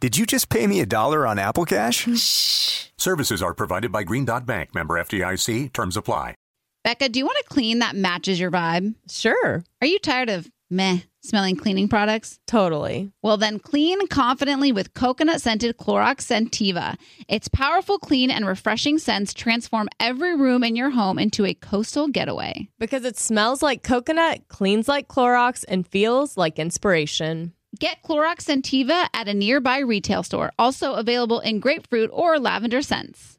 Did you just pay me a dollar on Apple Cash? Shh. Services are provided by Green Dot Bank, member FDIC. Terms apply. Becca, do you want a clean that matches your vibe? Sure. Are you tired of meh smelling cleaning products? Totally. Well, then clean confidently with coconut scented Clorox Scentiva. Its powerful, clean, and refreshing scents transform every room in your home into a coastal getaway. Because it smells like coconut, cleans like Clorox, and feels like inspiration. Get Clorox Scentiva at a nearby retail store, also available in grapefruit or lavender scents.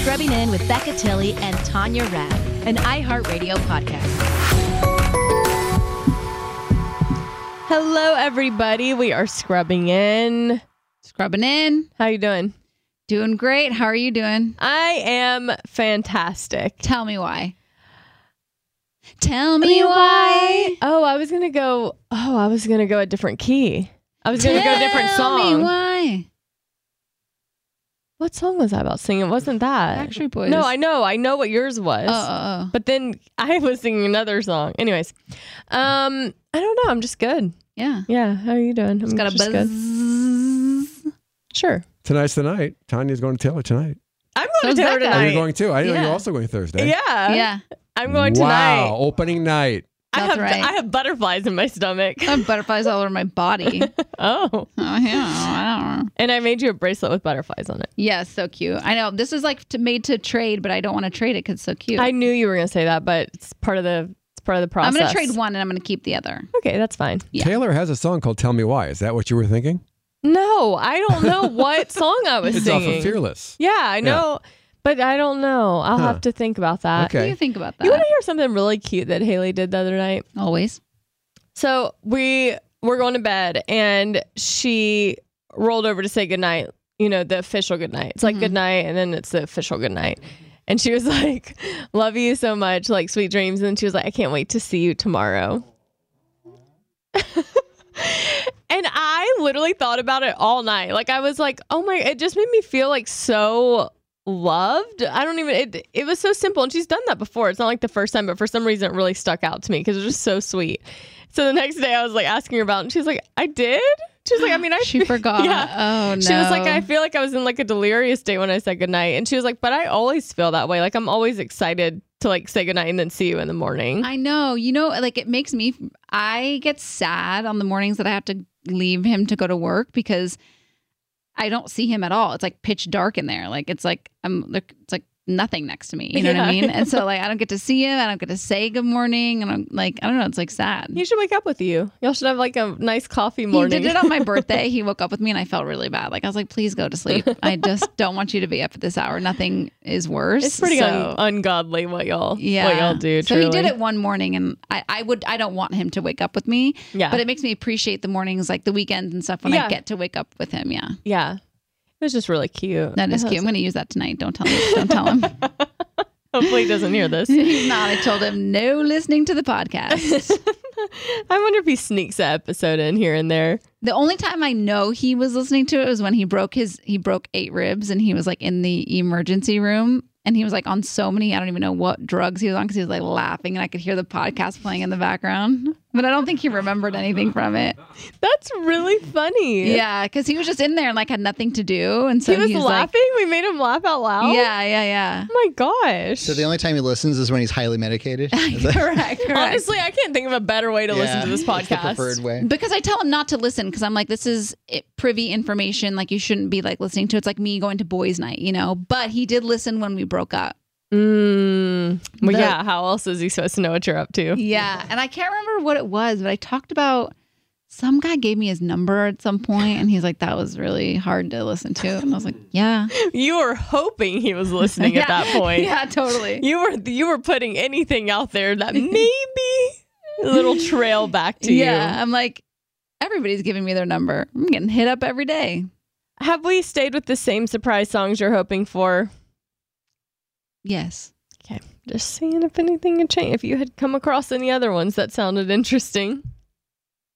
Scrubbing In with Becca Tilley and Tanya Rad, an iHeartRadio podcast. Hello, everybody. We are scrubbing in. Scrubbing in. How you doing? Doing great. How are you doing? I am fantastic. Tell me why. Tell me why. Oh, I was gonna go. Oh, I was gonna go a different key. I was gonna go a different Tell me song. why. What song was I about singing? It wasn't that Backstreet Boys. No, I know. I know what yours was. Oh. But then I was singing another song. Anyways, um, I don't know. I'm just good. Yeah. Yeah. How are you doing? It's I'm got a just buzz. good. Sure. Tonight's the night. Tanya's going to Taylor tonight. I'm So going to is Taylor Becca. Are tonight. you going too? I know Yeah. you're also going Thursday. Yeah. Yeah. I'm going wow, tonight. opening night. I have right. I have butterflies in my stomach. I have butterflies all over my body. oh. oh, yeah. I don't know. And I made you a bracelet with butterflies on it. Yeah, so cute. I know this is like to, made to trade, but I don't want to trade it because it's so cute. I knew you were going to say that, but it's part of the it's part of the process. I'm going to trade one and I'm going to keep the other. Okay, that's fine. Yeah. Taylor has a song called "Tell Me Why." Is that what you were thinking? No, I don't know what song I was It's singing. off of "Fearless." Yeah, I know, but I don't know. I'll Huh. have to think about that. What do Okay. you think about that? You want to hear something really cute that Haley did the other night? Always. So we were going to bed, and she rolled over to say goodnight. You know, the official goodnight. It's like Mhm. good night, and then it's the official goodnight. And she was like, "Love you so much, like sweet dreams." And she was like, "I can't wait to see you tomorrow." and I literally thought about it all night. Like I was like, "Oh my!" It just made me feel like so loved. I don't even. It it was so simple, and she's done that before. It's not like the first time, but for some reason, it really stuck out to me because it was just so sweet. So the next day, I was like asking her about, it, and she's like, "I did." She was like, "I mean, I She forgot. Yeah. Oh, no. She was like, I feel like I was in like a delirious state when I said goodnight. And she was like, but I always feel that way. Like I'm always excited to like say goodnight and then see you in the morning. I know. You know, like it makes me, I get sad on the mornings that I have to leave him to go to work because I don't see him at all. It's like pitch dark in there. Like it's like, I'm, it's like nothing next to me. You know what I Yeah. mean? And so like, I don't get to see him. I don't get to say good morning. And I'm like, I don't know. It's like sad. he should wake up with you. Y'all should have like a nice coffee morning. He did it on my birthday. He woke up with me and I felt really bad. Like I was like, please go to sleep. I just don't want you to be up at this hour. Nothing is worse. it's pretty So- un- ungodly what y'all yeah. what y'all do. So truly. he did it one morning and I, I would I don't want him to wake up with me. Yeah. But it makes me appreciate the mornings like the weekends and stuff when Yeah. I get to wake up with him. Yeah. yeah. It was just really cute. That is cute. I'm gonna use that tonight. Don't tell him. Don't tell him. Hopefully he doesn't hear this. He's not. I told him no listening to the podcast. I wonder if he sneaks that episode in here and there. the only time I know he was listening to it was when he broke his he broke eight ribs and he was like in the emergency room and he was like on so many, I don't even know what drugs he was on because he was like laughing and I could hear the podcast playing in the background. But I don't think he remembered anything from it. That's really funny. Yeah, because he was just in there and like had nothing to do. And so he was like- laughing. we made him laugh out loud. yeah, yeah, yeah. Oh my gosh. So the only time he listens is when he's highly medicated. Correct, correct. Honestly, I can't think of a better way to listen to this that's the podcast. preferred way. because I tell him not to listen because I'm like, this is it- privy information. Like you shouldn't be like listening to. It's like me going to boys' night, you know. But he did listen when we broke up. Mm. Well, The- yeah. How else is he supposed to know what you're up to? Yeah, and I can't remember what it was, but I talked about some guy gave me his number at some point, and he's like, "That was really hard to listen to," and I was like, "Yeah, You were hoping he was listening at that point. yeah, totally." You were you were putting anything out there that maybe a little trail back to yeah, you. Yeah. I'm like, everybody's giving me their number. I'm getting hit up every day. Have we stayed with the same surprise songs you're hoping for? Yes. Okay, just seeing if anything had changed. If you had come across any other ones that sounded interesting.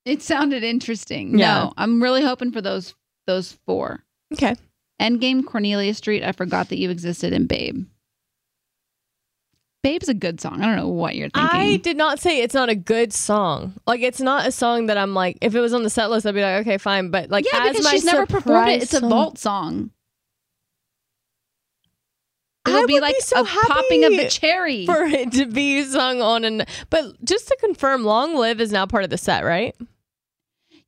It sounded interesting. Yeah. No, I'm really hoping for those those four. Okay. Endgame, Cornelia Street, I forgot that you existed, and Babe. Babe's a good song. I don't know what you're thinking. I did not say it's not a good song. Like it's not a song that I'm like. If it was on the set list, I'd be like, okay, fine. But like, yeah, as because she's never performed it. It's a song- vault song. I It'll be would like be so a popping of the cherry. for it to be sung on and But just to confirm, "Long Live" is now part of the set, right?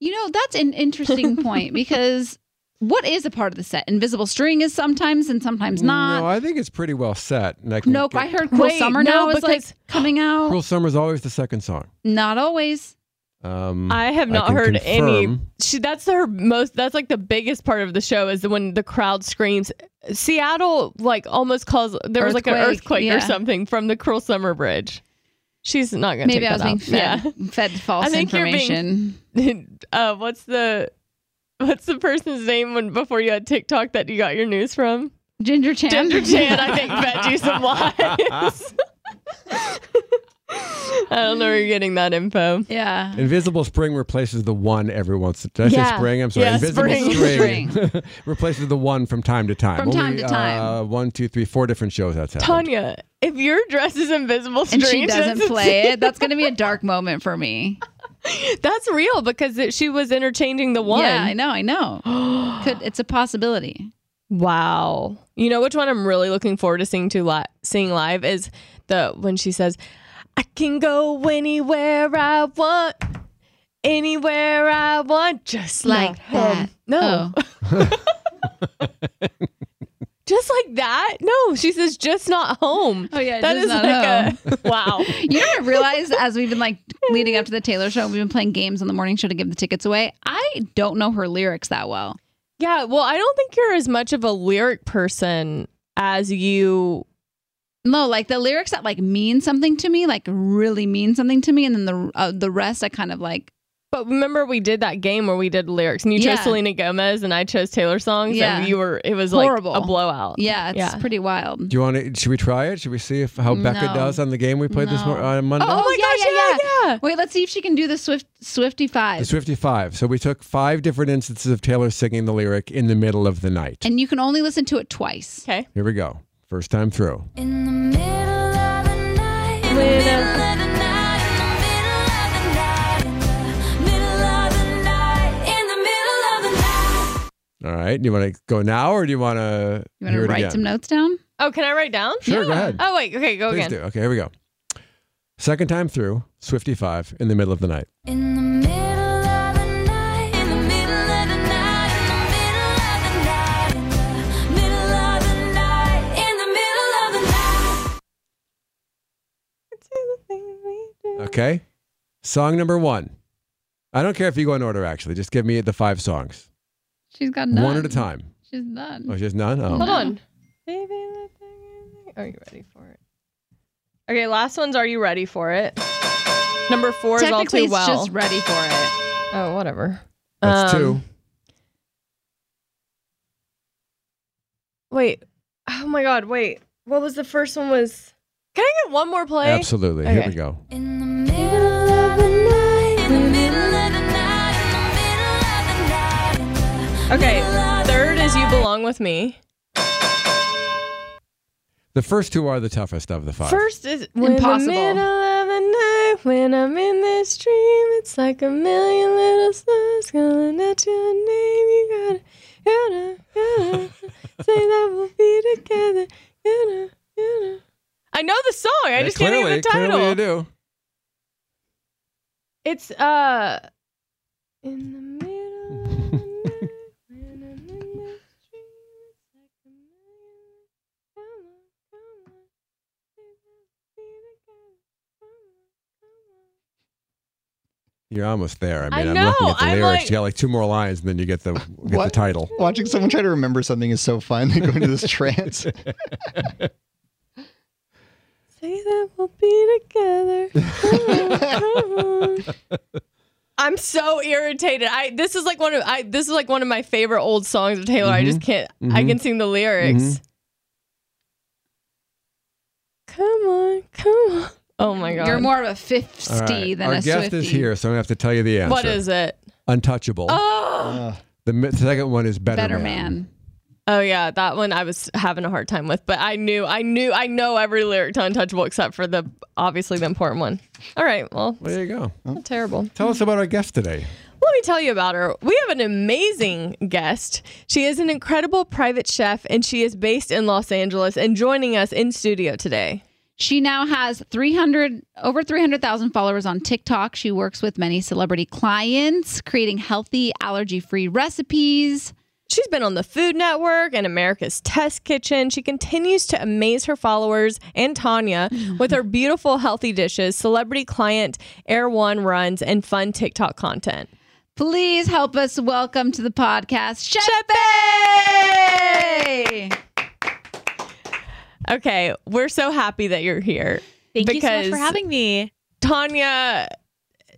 You know, that's an interesting point because what is a part of the set? Invisible string is sometimes and sometimes not. No, I think it's pretty well set. And I nope, get- I heard Cruel Wait, Summer no, now is like coming out. Cruel Summer's always the second song. Not always. Um, I have not can heard any. She, that's her most. That's like the biggest part of the show is when the crowd screams. Seattle like almost caused. There was like an Earthquake, earthquake yeah. or something from the Cruel Summer Bridge. She's not gonna. Maybe take I was that being out. fed, fed false I think you're being- information. Uh, what's the what's the person's name when before you had TikTok that you got your news from? Ginger Chan. Ginger Chan, I think, fed you some lies. I don't know where you're getting that info. yeah. Invisible Spring replaces the one every once. Did I Yeah. say spring? I'm sorry. Yeah, Invisible spring. Spring, replaces the one from time to time. From time to time. Uh, one, two, three, four different shows that's happened. Tanya, if your dress is invisible Spring And she doesn't that's- play it. That's going to be a dark moment for me. That's real because it, she was interchanging the one. Yeah, I know. I know. Could it's a possibility. Wow. You know which one I'm really looking forward to seeing to li- seeing live is the when she says, "I can go anywhere I want, anywhere I want, just like home." No, Oh. just like that. No, she says, "Just not home." Oh, yeah, that is not like a wow. You know what I realized as we've been like leading up to the Taylor show, we've been playing games on the morning show to give the tickets away. I don't know her lyrics that well. Yeah, well, I don't think you're as much of a lyric person as you. No, like the lyrics that like mean something to me, like really mean something to me, and then the uh, the rest I kind of like. But remember, we did that game where we did lyrics, and you Yeah. chose Selena Gomez, and I chose Taylor songs, Yeah. and you were. It was Horrible. like a blowout. Yeah, it's Yeah. pretty wild. Do you want to? Should we try it? Should we see if how Becca No. does on the game we played this No. mor- on Monday? Oh, my yeah, gosh! yeah, Yeah, yeah. Wait, let's see if she can do the Swift Swifty The Five. Swifty Five. So we took five different instances of Taylor singing the lyric in the middle of the night. And you can only listen to it twice. Okay. Here we go. First time through. In the middle of the night, in the middle of the night, in the middle of the night, in the middle of the night. All right. Do you want to go now or do you want to You want to write again? some notes down? Oh, can I write down? Sure, go ahead. Oh wait. Okay, go Please again. do. Okay, here we go. Second time through, Swifty Five in the middle of the night. In the middle Okay. Song number one. I don't care if you go in order, actually. Just give me the five songs. She's got none. One at a time. She's done. Oh, just none? Oh. Hold on. Baby, Are you ready for it? Okay, last one's Are You Ready for It? Number four is All Too it's Well. just ready for it. oh, whatever. That's Um, two. Wait. Oh my God. Wait. What was the first one? Was Can I get one more play? Absolutely. Here Okay. we go. In the Okay. middle of the Third is You. Belong with Me. The first two are the toughest of the five. First is when Impossible. the middle of the night, when I'm in this dream, it's like a million little stars calling out your name. You gotta, gotta, gotta say that we'll be together. Gotta, gotta. I know the song. I Yeah, just clearly, can't think of the title. Clearly you do. It's uh in the middle of the night when I'm in this dream, it's like a million. Come on, come on, say that we'll be together. Come on, come on. You're almost there. I mean, I mean, am know, looking at the I'm lyrics. like- you got like two more lines, and then you get the get the title. Watching someone try to remember something is so fun. They go into this trance. Say that we'll be together. Come on, come on. I'm so irritated. I this is like one of I this is like one of my favorite old songs of Taylor. I just can't I Mhm. can sing the lyrics. Mhm. Come on, come on. Oh my god. You're more of a 50 All right. than Our a guest Swiftie. is here, so I'm gonna have to tell you the answer. What is it? Untouchable. Oh. Uh, The mi- second one is Better, Better Man. man. Oh yeah, that one I was having a hard time with, but I knew I knew I know every lyric to Untouchable except for the obviously the important one. All right, well, Well, there you go. not terrible. Tell us about our guest today. Let me tell you about her. We have an amazing guest. She is an incredible private chef and she is based in Los Angeles and joining us in studio today. She now has 300 over 300,000 followers on TikTok. She works with many celebrity clients, creating healthy, allergy-free recipes. She's been on the Food Network and America's Test Kitchen. She continues to amaze her followers and Tanya with her beautiful healthy dishes, celebrity client Erewhon runs, and fun TikTok content. Please help us welcome to the podcast, Chef! Okay, we're so happy that you're here. Thank you so much for having me. Tanya,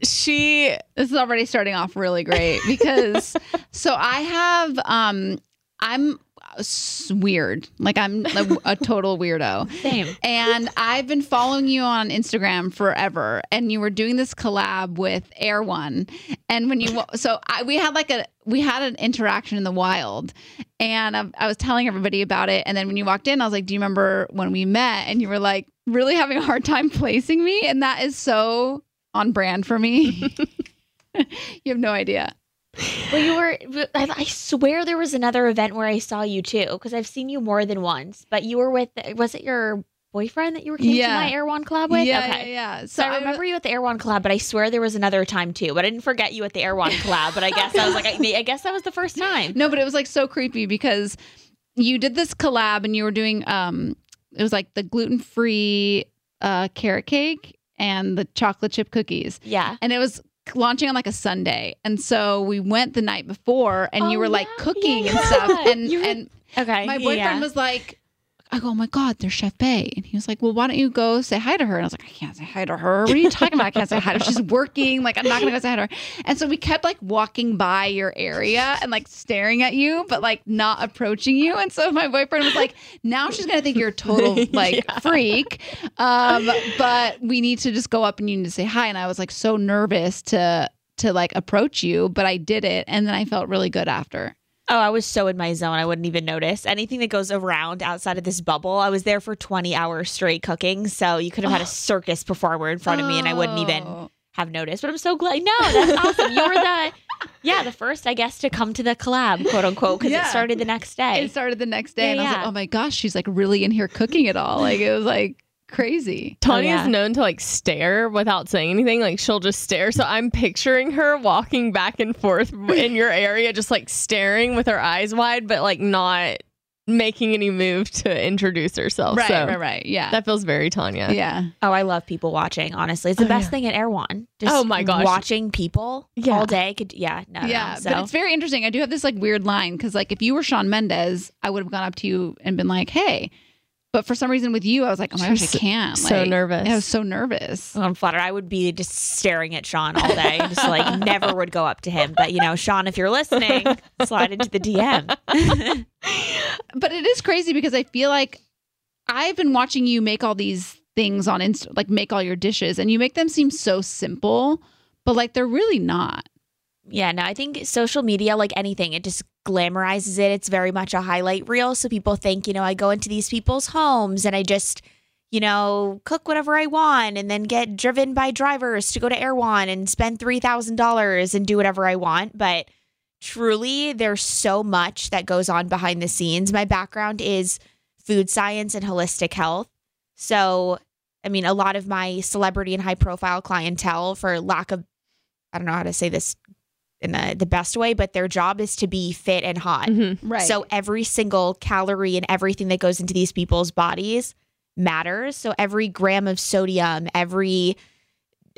she This is already starting off really great because so I have um I'm s- weird. Like I'm a, a total weirdo. Same. And I've been following you on Instagram forever, and you were doing this collab with Erewhon. And when you, so I, we had like a, we had an interaction in the wild, and I, I was telling everybody about it. And then when you walked in, I was like, "Do you remember when we met?" And you were like, really having a hard time placing me, and that is so on brand for me. you have no idea. Well, you were. I, I swear there was another event where I saw you too, because I've seen you more than once. But you were with. Was it your boyfriend that you were came Yeah. to my Erewhon collab with? yeah, okay. yeah, yeah. So I remember you at the Erewhon collab, but I swear there was another time too. But I didn't forget you at the Erewhon collab. But I guess I was like, I, I guess that was the first time. No, but it was like so creepy because you did this collab and you were doing um it was like the gluten-free uh carrot cake and the chocolate chip cookies. Yeah. And it was launching on like a Sunday. And so we went the night before and you Oh, were like yeah, cooking yeah, and stuff and were- and Okay. my boyfriend yeah. was like I go, oh my God, there's Chef Bae. And he was like, well, why don't you go say hi to her? And I was like, I can't say hi to her. What are you talking about? I can't say hi to her. She's working. Like, I'm not going to go say hi to her. And so we kept like walking by your area and like staring at you, but like not approaching you. And so my boyfriend was like, now she's going to think you're a total like freak. Um, but we need to just go up and you need to say hi. And I was like so nervous to, to like approach you, but I did it. And then I felt really good after. Oh, I was so in my zone. I wouldn't even notice anything that goes around outside of this bubble. I was there for 20 hours straight cooking. So you could have had a circus performer in front of me and I wouldn't even Oh. have noticed. But I'm so glad. No, that's awesome. You were the, yeah, the first, I guess, to come to the collab, quote unquote, because Yeah. it started the next day. It started the next day, Yeah, and I was yeah. like, "Oh my gosh, she's like really in here cooking it all." Like it was like crazy. Oh, Tanya's yeah. known to like stare without saying anything. Like she'll just stare. So I'm picturing her walking back and forth in your area, just like staring with her eyes wide, but like not making any move to introduce herself. Right, so right, right. Yeah, That feels very Tanya. yeah. Oh, I love people watching. Honestly, it's the Oh, best yeah. thing at Erewhon. Just Oh my gosh. watching people Yeah. all day could. Yeah, no, no, yeah, So but it's very interesting. I do have this like weird line because like if you were Shawn Mendes, I would have gone up to you and been like, "Hey," but for some reason with you, I was like, "Oh my gosh, I She's can't." so Like, nervous. I was so nervous. I'm flattered. I would be just staring at Shawn all day, and just like never would go up to him. But you know, Shawn, if you're listening, slide into the DM. But it is crazy because I feel like I've been watching you make all these things on Insta, like make all your dishes, and you make them seem so simple, but like they're really not. Yeah, no, I think social media, like anything, it just glamorizes it. It's very much a highlight reel. So people think, you know, I go into these people's homes and I just, you know, cook whatever I want and then get driven by drivers to go to Erewhon and spend $3,000 and do whatever I want. But truly, there's so much that goes on behind the scenes. My background is food science and holistic health. So, I mean, a lot of my celebrity and high profile clientele, for lack of, I don't know how to say this in the, the best way, but their job is to be fit and hot. Mm-hmm. Right. So every single calorie and everything that goes into these people's bodies matters. So every gram of sodium, every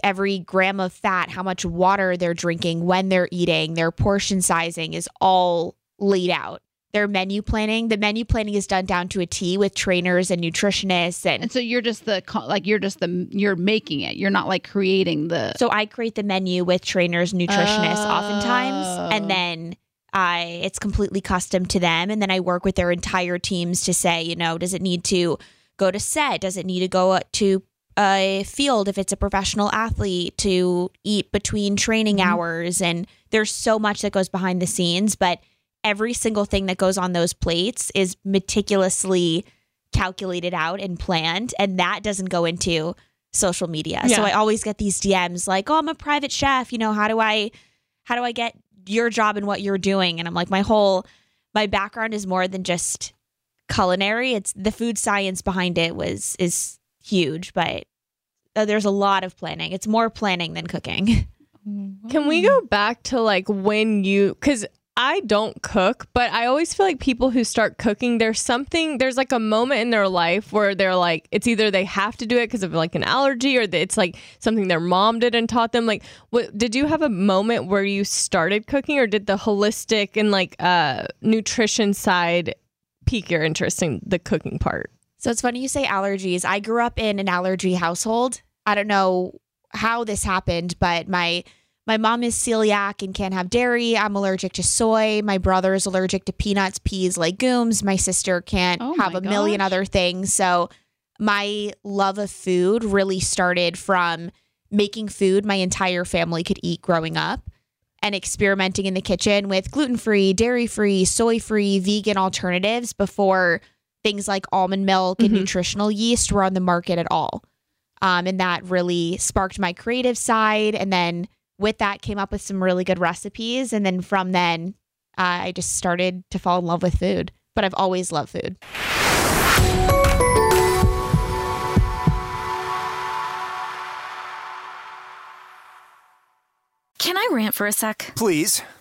every gram of fat, how much water they're drinking, when they're eating, their portion sizing is all laid out. Their menu planning, the menu planning is done down to a T with trainers and nutritionists and and so you're just the like you're just the you're making it. You're not like creating the So I create the menu with trainers, nutritionists oftentimes, Oh. and then I it's completely custom to them and then I work with their entire teams to say, you know, does it need to go to set? Does it need to go to a field if it's a professional athlete to eat between training Mm-hmm. hours and there's so much that goes behind the scenes, but every single thing that goes on those plates is meticulously calculated out and planned and that doesn't go into social media. So I always get these DMs like, "Oh, I'm a private chef, you know, how do I how do I get your job and what you're doing?" And I'm like, "My whole my background is more than just culinary. It's the food science behind it was is huge, but uh, there's a lot of planning. It's more planning than cooking." Can we go back to like when you cuz I don't cook, but I always feel like people who start cooking, there's something, there's like a moment in their life where they're like, it's either they have to do it because of like an allergy or it's like something their mom did and taught them. Like, what did you have a moment where you started cooking or did the holistic and like uh, nutrition side pique your interest in the cooking part? So it's funny you say allergies. I grew up in an allergy household. I don't know how this happened, but my my mom is celiac and can't have dairy. I'm allergic to soy. My brother is allergic to peanuts, peas, legumes. My sister can't Oh have a million other things. So my love of food really started from making food my entire family could eat growing up and experimenting in the kitchen with gluten-free, dairy-free, soy-free, vegan alternatives before things like almond milk and nutritional yeast were on the market at all. Um, and that really sparked my creative side. And then with that, came up with some really good recipes. And then from then, uh, I just started to fall in love with food. But I've always loved food. Can I rant for a sec? Please.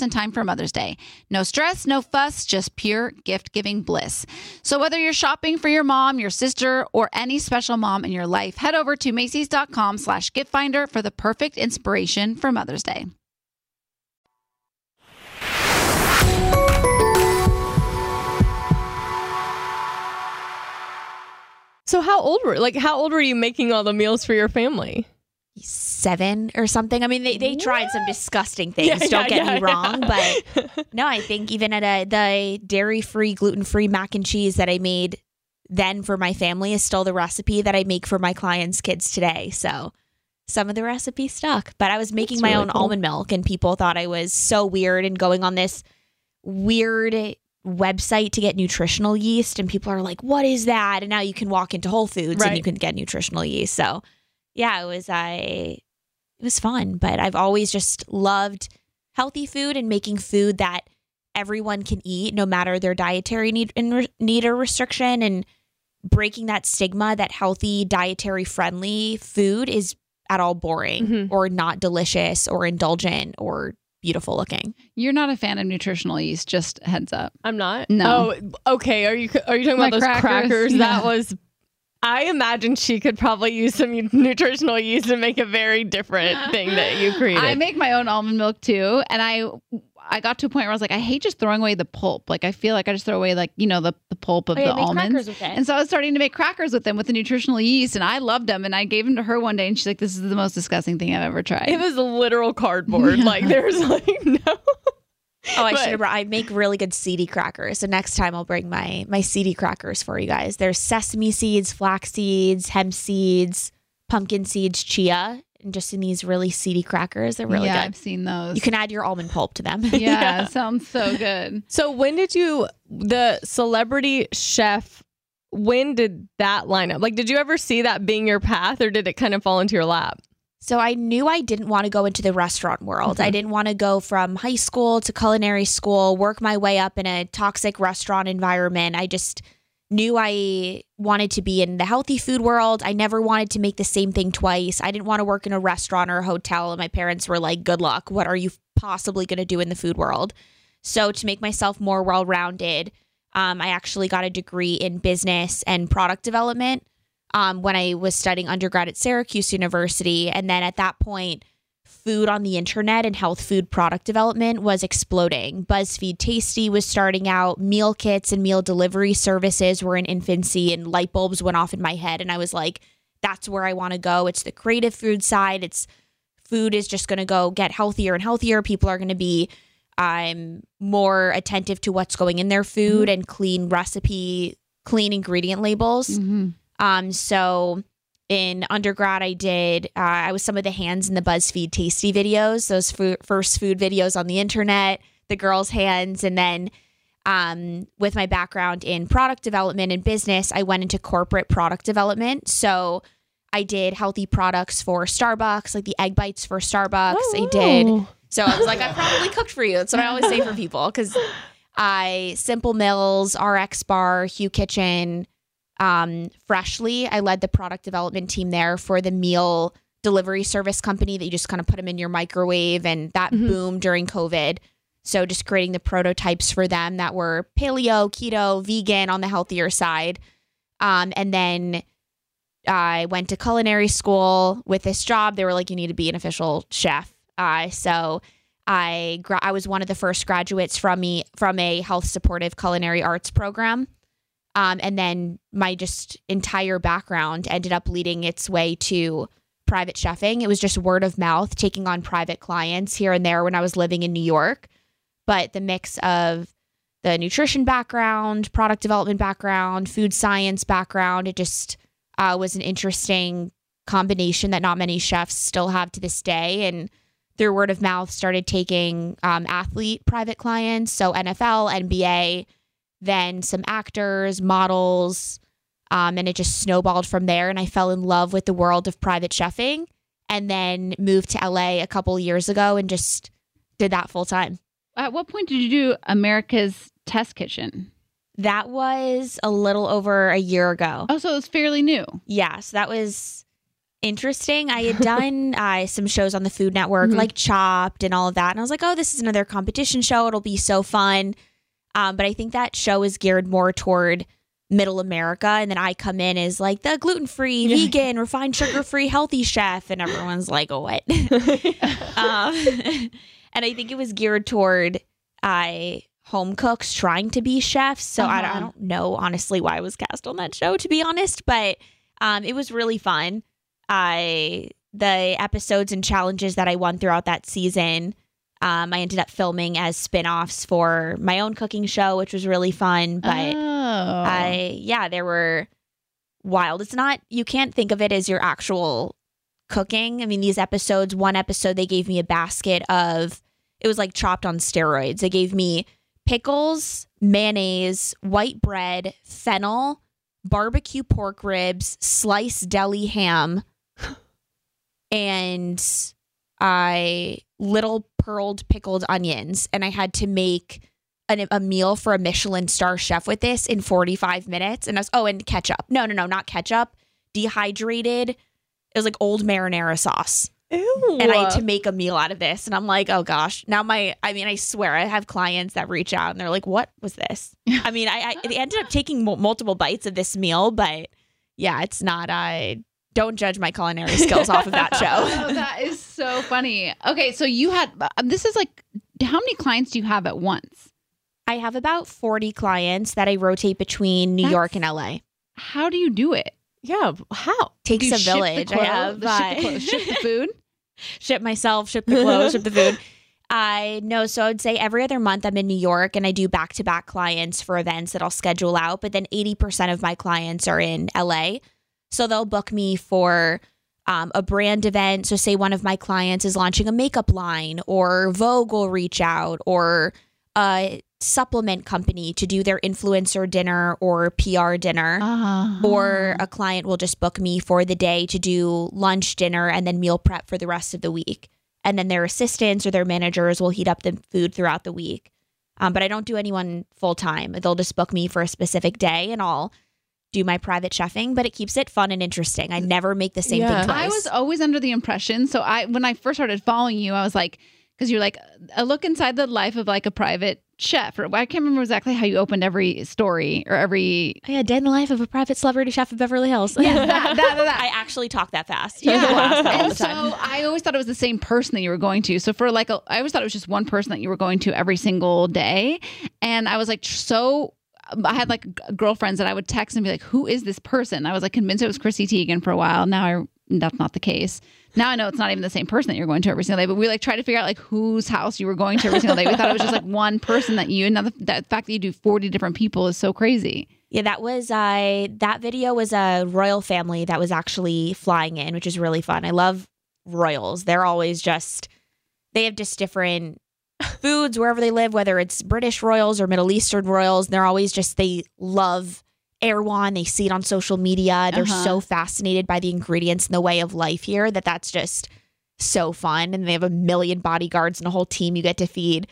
in time for Mother's Day. No stress, no fuss, just pure gift giving bliss. So, whether you're shopping for your mom, your sister, or any special mom in your life, head over to Macy's.com slash gift finder for the perfect inspiration for Mother's Day. So how old were like how old were you making all the meals for your family? Seven or something. I mean, they, they tried some disgusting things. Yeah, don't yeah, get yeah, me wrong, but no, I think even at a the dairy free, gluten free mac and cheese that I made then for my family is still the recipe that I make for my clients' kids today. So some of the recipe stuck, but I was making That's my really own cool. almond milk, and people thought I was so weird and going on this weird website to get nutritional yeast and people are like what is that and now you can walk into whole foods and you can get nutritional yeast so yeah it was i it was fun but i've always just loved healthy food and making food that everyone can eat no matter their dietary need and need or restriction and breaking that stigma that healthy dietary friendly food is at all boring Mhm. or not delicious or indulgent or beautiful looking You're not a fan of nutritional yeast, just heads up. I'm not. No. Oh, okay. Are you are you talking My about those crackers, crackers? yeah. That was. I imagine she could probably use some nutritional yeast and make a very different thing that you created. I make my own almond milk too, and I I got to a point where I was like, I hate just throwing away the pulp. Like I feel like I just throw away like you know the, the pulp of Oh, yeah, the almonds. crackers with it. And so I was starting to make crackers with them with the nutritional yeast, and I loved them. And I gave them to her one day, and she's like, "This is the most disgusting thing I've ever tried." it was literal cardboard. Like there's like no. Oh, I should have. brought- I make really good seedy crackers. So next time I'll bring my my seedy crackers for you guys. There's sesame seeds, flax seeds, hemp seeds, pumpkin seeds, chia, and just in these really seedy crackers. They're really yeah, good. I've seen those. You can add your almond pulp to them. yeah, Yeah. sounds so good. So when did you the celebrity chef? When did that line up? Like, did you ever see that being your path, or did it kind of fall into your lap? So I knew I didn't want to go into the restaurant world. I didn't want to go from high school to culinary school, work my way up in a toxic restaurant environment. I just knew I wanted to be in the healthy food world. I never wanted to make the same thing twice. I didn't want to work in a restaurant or a hotel. And my parents were like, good luck. What are you possibly going to do in the food world? So to make myself more well rounded, um, I actually got a degree in business and product development um, when I was studying undergrad at Syracuse University. And then at that point, food on the internet and health food product development was exploding. BuzzFeed Tasty was starting out, meal kits and meal delivery services were in infancy, and light bulbs went off in my head. And I was like, that's where I want to go. It's the creative food side. It's food is just going to go get healthier and healthier. People are going to be um, more attentive to what's going in their food and clean recipe, clean ingredient labels. Mm-hmm. Um, so in undergrad, I did, uh, I was some of the hands in the BuzzFeed Tasty videos, those fu- first food videos on the internet, the girls' hands. And then um, with my background in product development and business, I went into corporate product development. So I did healthy products for Starbucks, like the egg bites for Starbucks. I did. So I was like, I probably cooked for you. That's what I always say for people because I Simple Mills, RX Bar, Hu Kitchen, um, Freshly. I led the product development team there for the meal delivery service company that you just kind of put them in your microwave, and that boomed during COVID. So just creating the prototypes for them that were paleo, keto, vegan on the healthier side. Um, and then I went to culinary school with this job. They were like, you need to be an official chef. Uh, so I gra- I was one of the first graduates from me from a health supportive culinary arts program. Um, and then my just entire background ended up leading its way to private chefing. It was just word of mouth, taking on private clients here and there when I was living in New York. But the mix of the nutrition background, product development background, food science background, it just uh, was an interesting combination that not many chefs still have to this day. And through word of mouth, started taking um, athlete private clients, so NFL, NBA, then some actors, models, um, and it just snowballed from there. And I fell in love with the world of private chefing, and then moved to LA a couple years ago and just did that full time. At what point did you do America's Test Kitchen? That was a little over a year ago. Oh, so it's fairly new. Yeah, so that was interesting. I had done uh, some shows on the Food Network, Mhm. like Chopped and all of that. And I was like, oh, this is another competition show. It'll be so fun. Um, but I think that show is geared more toward middle America. And then I come in as like the gluten free, Yeah. vegan, refined sugar free, healthy chef. And everyone's like, oh, what? um, and I think it was geared toward uh, home cooks trying to be chefs. So I, don't, I Uh-huh. don't know honestly why I was cast on that show, to be honest, but um, it was really fun. I the episodes and challenges that I won throughout that season. Um, I ended up filming as spin-offs for my own cooking show, which was really fun. But oh. I yeah, there were wild. It's not you can't think of it as your actual cooking. I mean, these episodes, one episode they gave me a basket of it was like chopped on steroids. They gave me pickles, mayonnaise, white bread, fennel, barbecue pork ribs, sliced deli ham, and I little pearled pickled onions. And I had to make an, a meal for a Michelin star chef with this in 45 minutes. And I was, oh, and ketchup. No, no, no, not ketchup. Dehydrated. It was like old marinara sauce. Ew. And I had to make a meal out of this. And I'm like, oh gosh. Now my, I mean, I swear I have clients that reach out and they're like, what was this? I mean, I, I it ended up taking mul- multiple bites of this meal, but yeah, it's not, I don't judge my culinary skills off of that show. oh, that is so funny. Okay, so you had um, this is like how many clients do you have at once? I have about 40 clients that I rotate between New York and LA. How do you do it? yeah. How? Takes a village. I have the- ship the uh, clothes, ship the food. ship myself, ship the clothes, ship the food. I know. So I would say every other month I'm in New York and I do back to back clients for events that I'll schedule out. But then 80% of my clients are in LA. So they'll book me for um, a brand event. So, say one of my clients is launching a makeup line, or Vogue will reach out, or a supplement company to do their influencer dinner or PR dinner Uh-huh. or a client will just book me for the day to do lunch, dinner, and then meal prep for the rest of the week. And then their assistants or their managers will heat up the food throughout the week. Um, but I don't do anyone full time. They'll just book me for a specific day and I'll do my private chefing, but it keeps it fun and interesting. I never make the same Yeah. thing twice. I was always under the impression. So I, when I first started following you, I was like, because you're like a look inside the life of like a private chef. Or I can't remember exactly how you opened every story or every. Oh, yeah, day in the life of a private celebrity chef of Beverly Hills. Yeah, that, that, that. I actually talk that fast. Yeah. People ask that all and so I always thought it was the same person that you were going to. So for like, a, I always thought it was just one person that you were going to every single day. And I was like, so I had like girlfriends that I would text and be like, who is this person? I was like convinced it was Chrissy Teigen for a while. Now I, that's not the case. Now I know it's not even the same person that you're going to every single day, but we like try to figure out like whose house you were going to every single day. We thought it was just like one person that you, and now the, that fact that you do 40 different people is so crazy. Yeah, that was uh that video was a royal family that was actually flying in, which is really fun. I love royals. They're always just they have just different foods wherever they live, whether it's British royals or Middle Eastern royals. They're always just they love Erewhon. They see it on social media. They're Uh-huh. so fascinated by the ingredients and the way of life here that that's just so fun. And they have a million bodyguards and a whole team you get to feed.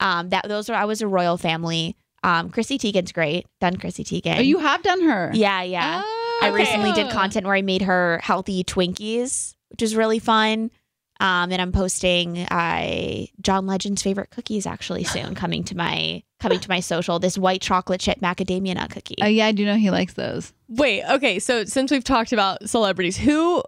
Um, that those are I was a royal family. Um, Chrissy Teigen's great. Done Chrissy Teigen. Oh, you have done her. Yeah, yeah. Oh, I okay. recently did content where I made her healthy Twinkies, which is really fun. Um, and I'm posting uh, John Legend's favorite cookies actually soon coming to my coming to my social. This white chocolate chip macadamia nut cookie. Oh yeah, I do know he likes those. Wait, okay. So since we've talked about celebrities, who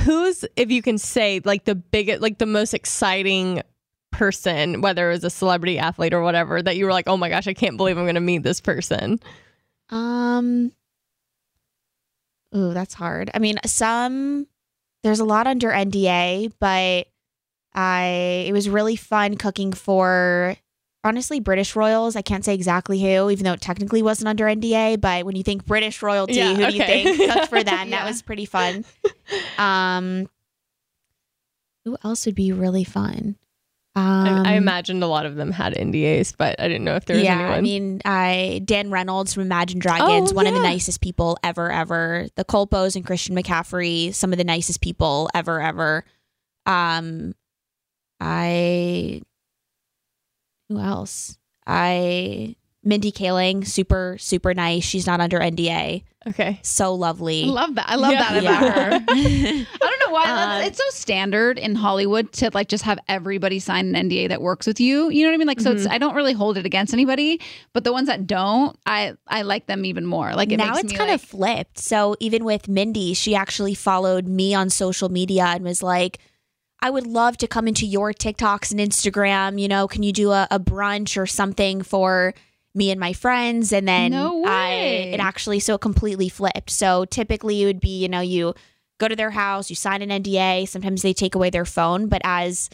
who's if you can say like the biggest like the most exciting person, whether it was a celebrity athlete or whatever, that you were like, oh my gosh, I can't believe I'm gonna meet this person. Um. Ooh, that's hard. I mean, some there's a lot under NDA, but I it was really fun cooking for honestly British royals. I can't say exactly who, even though it technically wasn't under NDA. But when you think British royalty, Yeah, who do you think cooked for them? Yeah. That was pretty fun. Um, who else would be really fun? Um, I, I imagined a lot of them had NDAs, but I didn't know if there was yeah, anyone. I mean, I Dan Reynolds from Imagine Dragons, Oh, one of the nicest people ever, ever. The Culpos and Christian McCaffrey, some of the nicest people ever, ever. Um, I who else? I Mindy Kaling, super, super nice. She's not under NDA. okay. So lovely. I love that. I love Yeah. that about Yeah. her. I don't know why. Uh, it's so standard in Hollywood to like just have everybody sign an NDA that works with you. You know what I mean? Like, so it's, I don't really hold it against anybody, but the ones that don't, I I like them even more. Like, it now it's kind like, of flipped. So even with Mindy, she actually followed me on social media and was like, I would love to come into your TikToks and Instagram. You know, can you do a, a brunch or something for me and my friends? And then No I, it actually so completely flipped. So typically it would be, you know, you go to their house, you sign an NDA. Sometimes they take away their phone, but as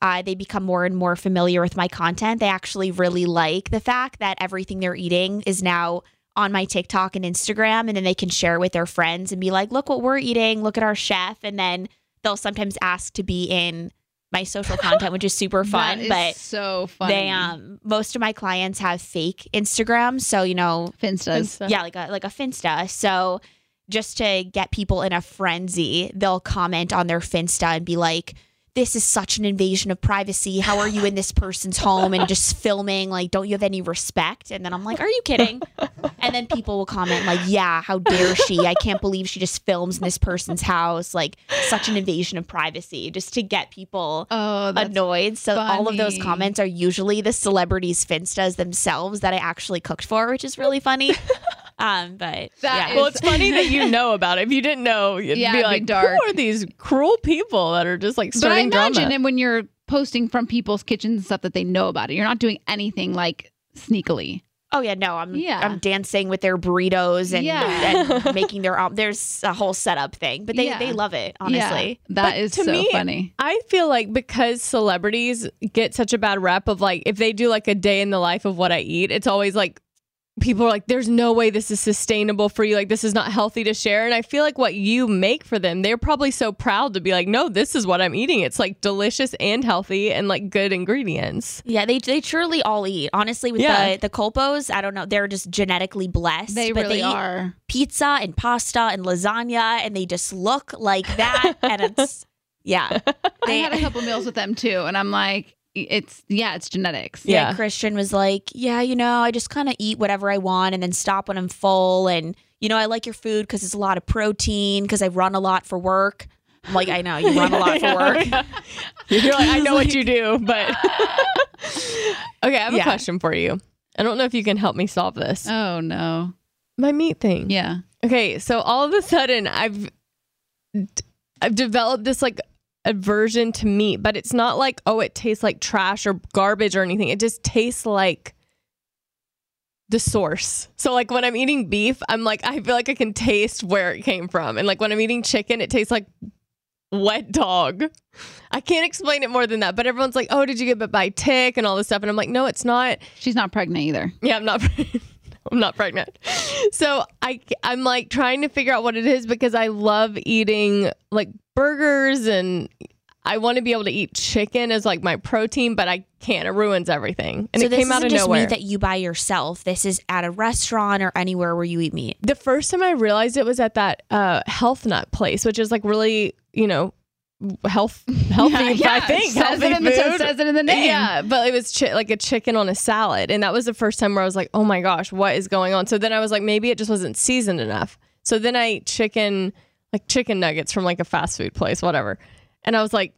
uh, they become more and more familiar with my content, they actually really like the fact that everything they're eating is now on my TikTok and Instagram, and then they can share with their friends and be like, "Look what we're eating! Look at our chef!" And then they'll sometimes ask to be in my social content, which is super fun. is But so funny. they, um, most of my clients have fake Instagram, so you know, Finstas. yeah, like a like a Finsta. So just to get people in a frenzy, they'll comment on their Finsta and be like, "This is such an invasion of privacy. How are you in this person's home and just filming? Like, don't you have any respect?" And then I'm like, "Are you kidding?" And then people will comment like, "Yeah, how dare she? I can't believe she just films in this person's house. Like, such an invasion of privacy." Just to get people Oh, annoyed. So all of those comments are usually the celebrities' finstas themselves that I actually cooked for, which is really funny. Um, but That yeah. Well, it's funny that you know about it. If you didn't know, you'd Yeah, be it'd be like, dark. who are these cruel people that are just like But I imagine, drama? and when you're posting from people's kitchens and stuff that they know about it, you're not doing anything like sneakily. oh yeah, no, I'm Yeah. I'm dancing with their burritos and, Yeah. and making their um, there's a whole setup thing, but they Yeah. they love it honestly. Yeah, that is to so me, funny. I feel like because celebrities get such a bad rep of like if they do like a day in the life of what I eat, it's always like people are like, "There's no way this is sustainable for you. Like this is not healthy to share." And I feel like what you make for them, they're probably so proud to be like, "No, this is what I'm eating. It's like delicious and healthy and like good ingredients." Yeah, they they truly all eat. Honestly, with Yeah. the the Culpos, I don't know, they're just genetically blessed. They but really eat are. pizza and pasta and lasagna, and they just look like that, and it's yeah. I They- had a couple meals with them too, and I'm like, it's yeah, it's genetics. Yeah, Yeah. Christian was like, "Yeah, you know, I just kind of eat whatever I want and then stop when I'm full and you know, I like your food cuz it's a lot of protein cuz I run a lot for work." I'm like, "I know, you run a lot for work." You're like, I know what you do, but okay. I have a Yeah. question for you. I don't know if you can help me solve this. Oh no. My meat thing. Yeah. Okay, so all of a sudden I've I've developed this like aversion to meat, but it's not like oh it tastes like trash or garbage or anything. It just tastes like the source. So like when I'm eating beef, I'm like I feel like I can taste where it came from. And like when I'm eating chicken, it tastes like wet dog. I can't explain it more than that, but everyone's like, "Oh, did you get bit by tick and all this stuff?" And I'm like, "No, it's not." She's not pregnant either. Yeah, I'm not. I'm not pregnant. So I I'm like trying to figure out what it is because I love eating like burgers and I want to be able to eat chicken as like my protein, but I can't. It ruins everything. And so it this came out of just nowhere. meat that you buy yourself. This is at a restaurant or anywhere where you eat meat. the first time I realized it was at that uh, health nut place, which is like really, you know, health healthy. Yeah, yeah, I think says healthy it in the- food. says it in the name. Yeah, but it was chi- like a chicken on a salad, and that was the first time where I was like, "Oh my gosh, what is going on?" So then I was like, maybe it just wasn't seasoned enough. So then I ate chicken, like chicken nuggets from like a fast food place, whatever, and I was like,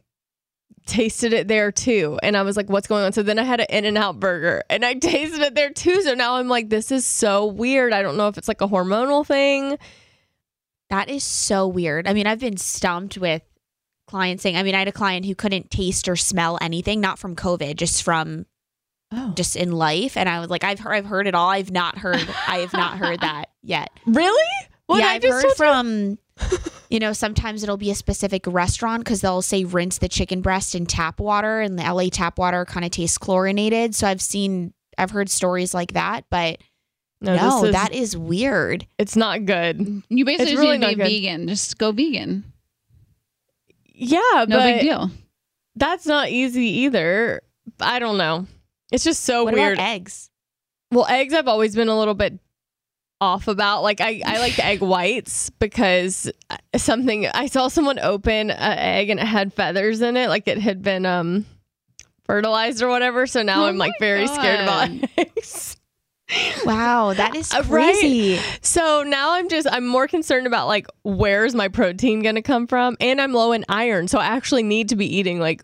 tasted it there too. And I was like, what's going on? So then I had an In-N-Out burger and I tasted it there too. So now I'm like, this is so weird. I don't know if it's like a hormonal thing. That is so weird. I mean, I've been stumped with clients saying, I mean, I had a client who couldn't taste or smell anything, not from COVID, just from Oh. just in life. And I was like, I've heard, I've heard it all. I've not heard, I have not heard that yet. Really? What yeah, I I've just heard from, you know, sometimes it'll be a specific restaurant because they'll say rinse the chicken breast in tap water, and the LA tap water kind of tastes chlorinated. So I've seen, I've heard stories like that, but No, no, is- that is weird. It's not good. You basically It's just really need to be good. vegan. Just go vegan. Yeah, No but big deal. that's not easy either. I don't know. It's just so what weird. about eggs? Well, eggs I've always been a little bit off about. Like I, I like the egg whites because something I saw someone open an egg and it had feathers in it, like it had been um fertilized or whatever. So now Oh I'm like my very scared about eggs. Wow, that is Uh, right? crazy. So now I'm just I'm more concerned about like where's my protein gonna come from, and I'm low in iron, so I actually need to be eating like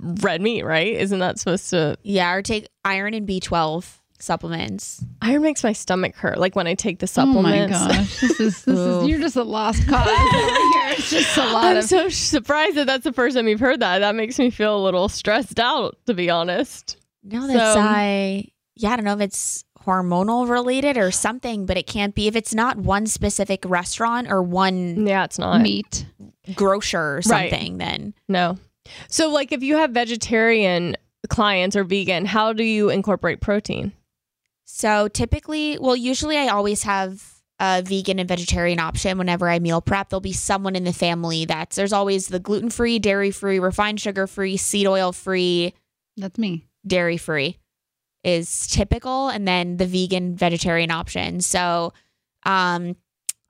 red meat, right? Isn't that supposed to? Yeah, or take iron and B12 supplements. Iron makes my stomach hurt, like when I take the Oh my supplements. gosh, this is this is you're just a lost cause over here. It's just a lot I'm of so surprised that that's the first time you've heard that. That makes me feel a little stressed out, to be honest. No, that's So- I yeah, I don't know if it's hormonal related or something, but it can't be if it's not one specific restaurant or one Yeah, it's not. meat. grocer or Right. something, then No. So, like, if you have vegetarian clients or vegan, how do you incorporate protein? So typically, well, usually I always have a vegan and vegetarian option whenever I meal prep. There'll be someone in the family that's there's always the gluten free, dairy free, refined sugar free, seed oil free, That's me. dairy free is typical, and then the vegan vegetarian option. So um,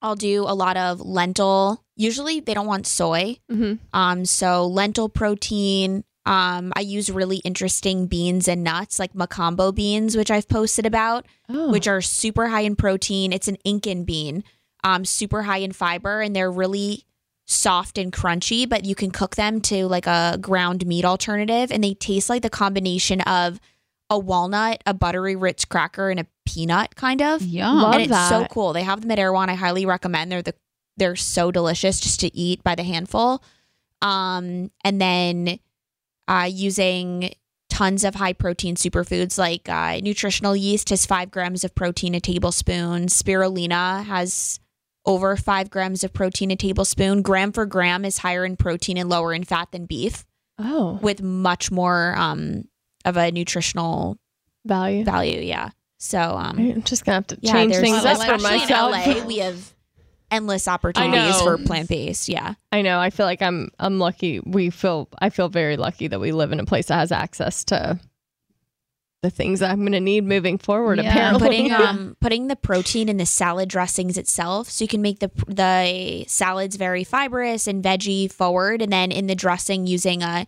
I'll do a lot of lentil. Usually they don't want soy. Mm-hmm. Um, so lentil protein. Um, I use really interesting beans and nuts like macambo beans, which I've posted about Oh. which are super high in protein. It's an Incan bean, um, super high in fiber, and they're really soft and crunchy. But you can cook them to like a ground meat alternative, and they taste like the combination of a walnut, a buttery Ritz cracker, and a peanut, kind of. Yeah. Love and it's so cool. They have them at Erewhon. I highly recommend. They're the they're so delicious just to eat by the handful. Um, and then uh, using tons of high protein superfoods like uh, nutritional yeast has five grams of protein a tablespoon. Spirulina has over five grams of protein a tablespoon. Gram for gram is higher in protein and lower in fat than beef, Oh, with much more um, of a nutritional value. value. Yeah. So um, I'm just gonna have to yeah, change things up for myself. in LA, we have endless opportunities for plant based. Yeah. I know. I feel like I'm. I'm lucky. We feel. I feel very lucky that we live in a place that has access to the things that I'm going to need moving forward. Yeah. Apparently, putting um putting the protein in the salad dressings itself so you can make the the salads very fibrous and veggie forward and then in the dressing using a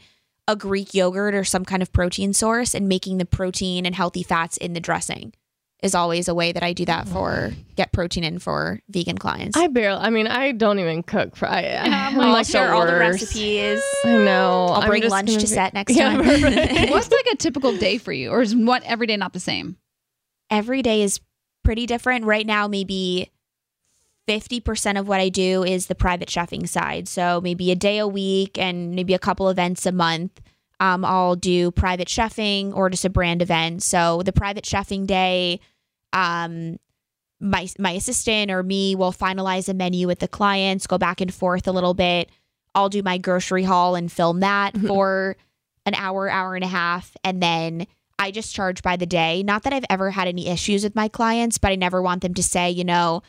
a greek yogurt or some kind of protein source and making the protein and healthy fats in the dressing is always a way that I do that for get protein in for vegan clients. I barely. I mean, I don't even cook. For, I, I'm I'll like share the all the recipes. I know. I'll bring lunch gonna be- set next Yeah, time. perfect. What's like a typical day for you, or is what every day not the same? every day is pretty different. Right now, maybe 50% of what I do is the private chefing side. So maybe a day a week and maybe a couple events a month. Um, I'll do private chefing or just a brand event. So the private chefing day, um, my my assistant or me will finalize a menu with the clients, go back and forth a little bit. I'll do my grocery haul and film that for an hour, hour and a half, and then I just charge by the day. Not that I've ever had any issues with my clients, but I never want them to say, you know,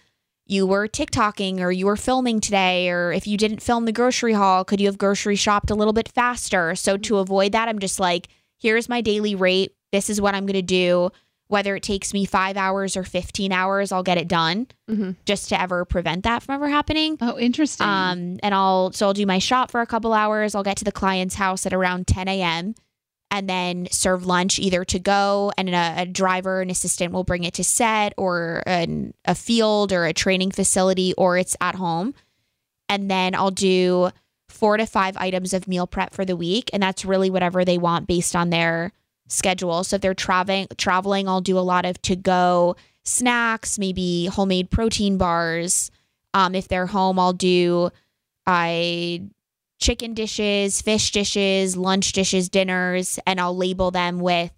you were TikToking or you were filming today, or if you didn't film the grocery haul, could you have grocery shopped a little bit faster? So to avoid that, I'm just like, here's my daily rate. This is what I'm going to do. Whether it takes me five hours or 15 hours, I'll get it done Mhm. just to ever prevent that from ever happening. Oh, interesting. Um, and I'll so I'll do my shop for a couple hours. I'll get to the client's house at around 10 a.m. and then serve lunch either to go and a, a driver, an assistant will bring it to set or an, a field or a training facility or it's at home. And then I'll do four to five items of meal prep for the week. And that's really whatever they want based on their schedule. So if they're traveling, traveling, I'll do a lot of to go snacks, maybe homemade protein bars. Um, if they're home, I'll do I chicken dishes, fish dishes, lunch dishes, dinners, and I'll label them with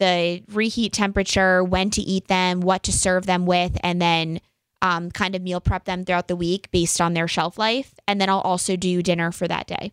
the reheat temperature, when to eat them, what to serve them with, and then um, kind of meal prep them throughout the week based on their shelf life. And then I'll also do dinner for that day.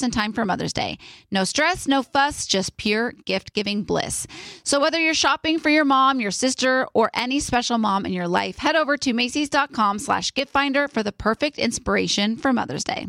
in time for Mother's Day. No stress, no fuss, just pure gift giving bliss. So, whether you're shopping for your mom, your sister, or any special mom in your life, head over to Macy's.com slash gift finder for the perfect inspiration for Mother's Day.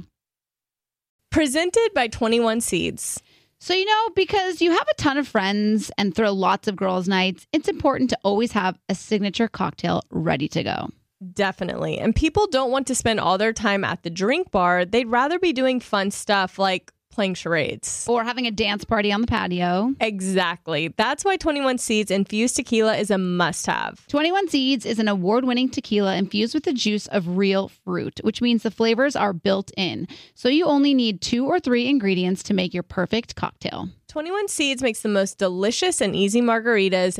Presented by 21 Seeds. So, you know, because you have a ton of friends and throw lots of girls' nights, it's important to always have a signature cocktail ready to go. Definitely. And people don't want to spend all their time at the drink bar. They'd rather be doing fun stuff like playing charades or having a dance party on the patio. Exactly. That's why 21 Seeds infused tequila is a must have. 21 Seeds is an award winning tequila infused with the juice of real fruit, which means the flavors are built in. So you only need two or three ingredients to make your perfect cocktail. 21 Seeds makes the most delicious and easy margaritas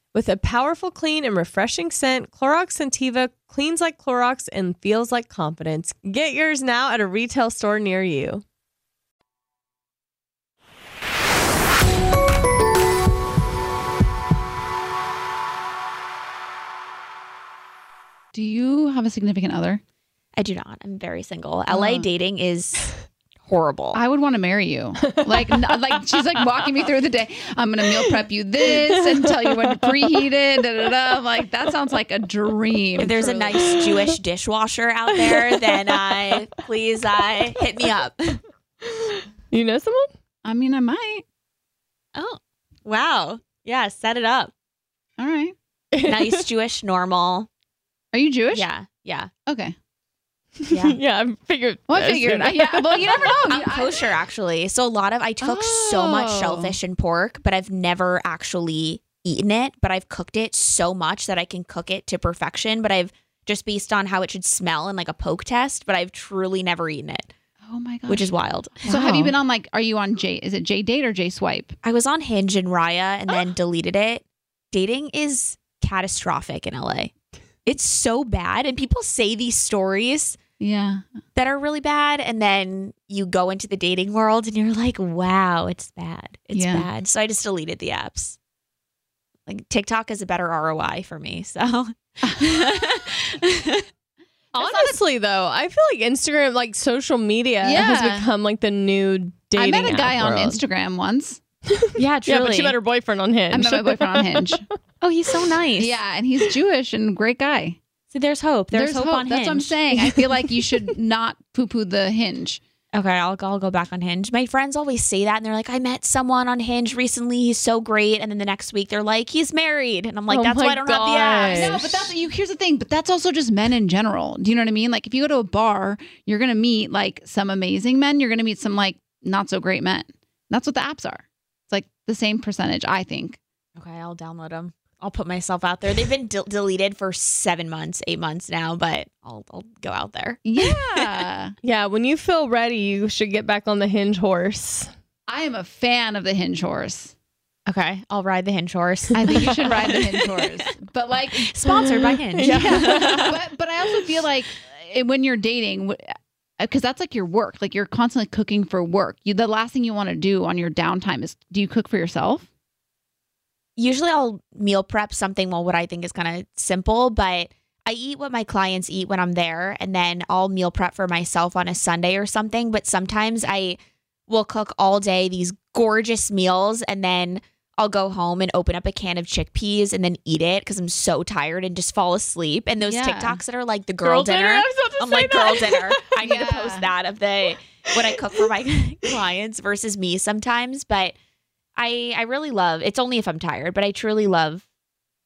With a powerful, clean, and refreshing scent, Clorox Scentiva cleans like Clorox and feels like confidence. Get yours now at a retail store near you. Do you have a significant other? I do not. I'm very single. LA uh-huh. dating is horrible. I would want to marry you. Like, n- like she's like walking me through the day. I'm gonna meal prep you this and tell you when to preheat it. Da, da, da. I'm like, that sounds like a dream. if there's a nice Jewish dishwasher out there, then I please I hit me up. You know someone? I mean, I might. Oh, wow. Yeah, set it up. All right. Nice Jewish normal. Are you Jewish? Yeah, yeah, Okay. Yeah. yeah, I figured. Well, I figured. Yeah. Well, you never know. I'm kosher actually. So a lot of I cook so much Oh. shellfish and pork, but I've never actually eaten it. But I've cooked it so much that I can cook it to perfection. But I've just based on how it should smell and like a poke test. But I've truly never eaten it, oh my god. which is wild. So have you been on like? Are you on J? Is it J Date or J Swipe? I was on Hinge and Raya and then deleted it. Dating is catastrophic in LA. It's so bad, and people say these stories Yeah. that are really bad and then you go into the dating world and you're like wow it's bad it's Yeah. bad so i just deleted the apps like tiktok is a better roi for me so Honestly, though, I feel like Instagram, like social media, has become like the new dating. I met a guy app on. Instagram once. yeah truly Yeah, but she met her boyfriend on Hinge. I met my boyfriend on Hinge. oh he's so nice yeah, and he's Jewish and great guy. So there's hope there's, hope, on Hinge. That's what I'm saying. I feel like you should not poo poo the Hinge. Okay, I'll, I'll go back on Hinge. My friends always say that, and they're like, I met someone on Hinge recently. He's so great. And then the next week, they're like, he's married. And I'm like, Oh that's my why I don't have the apps. No, but that's you. Here's the thing, but that's also just men in general. Do you know what I mean? Like if you go to a bar, you're gonna meet like some amazing men. You're gonna meet some like not so great men. That's what the apps are. It's like the same percentage, I think. Okay, I'll download them. I'll put myself out there. They've been del- deleted for seven months, eight months now, but I'll, I'll go out there. Yeah, yeah, when you feel ready, you should get back on the Hinge horse. I am a fan of the Hinge horse. Okay, I'll ride the Hinge horse. I think you should ride the Hinge horse. But like Sponsored by Hinge. but but I also feel like eh, when you're dating, because that's like your work. Like you're constantly cooking for work. You, the last thing you want to do on your downtime is do you cook for yourself? Usually I'll meal prep something, well, what I think is kind of simple, but I eat what my clients eat when I'm there, and then I'll meal prep for myself on a Sunday or something. But sometimes I will cook all day these gorgeous meals, and then I'll go home and open up a can of chickpeas and then eat it because I'm so tired and just fall asleep. And those Yeah. TikToks that are like the girl, dinner, I'm, I'm like that. girl dinner. I need to post that of the what I cook for my clients versus me sometimes. But I I really love it's only if I'm tired, but I truly love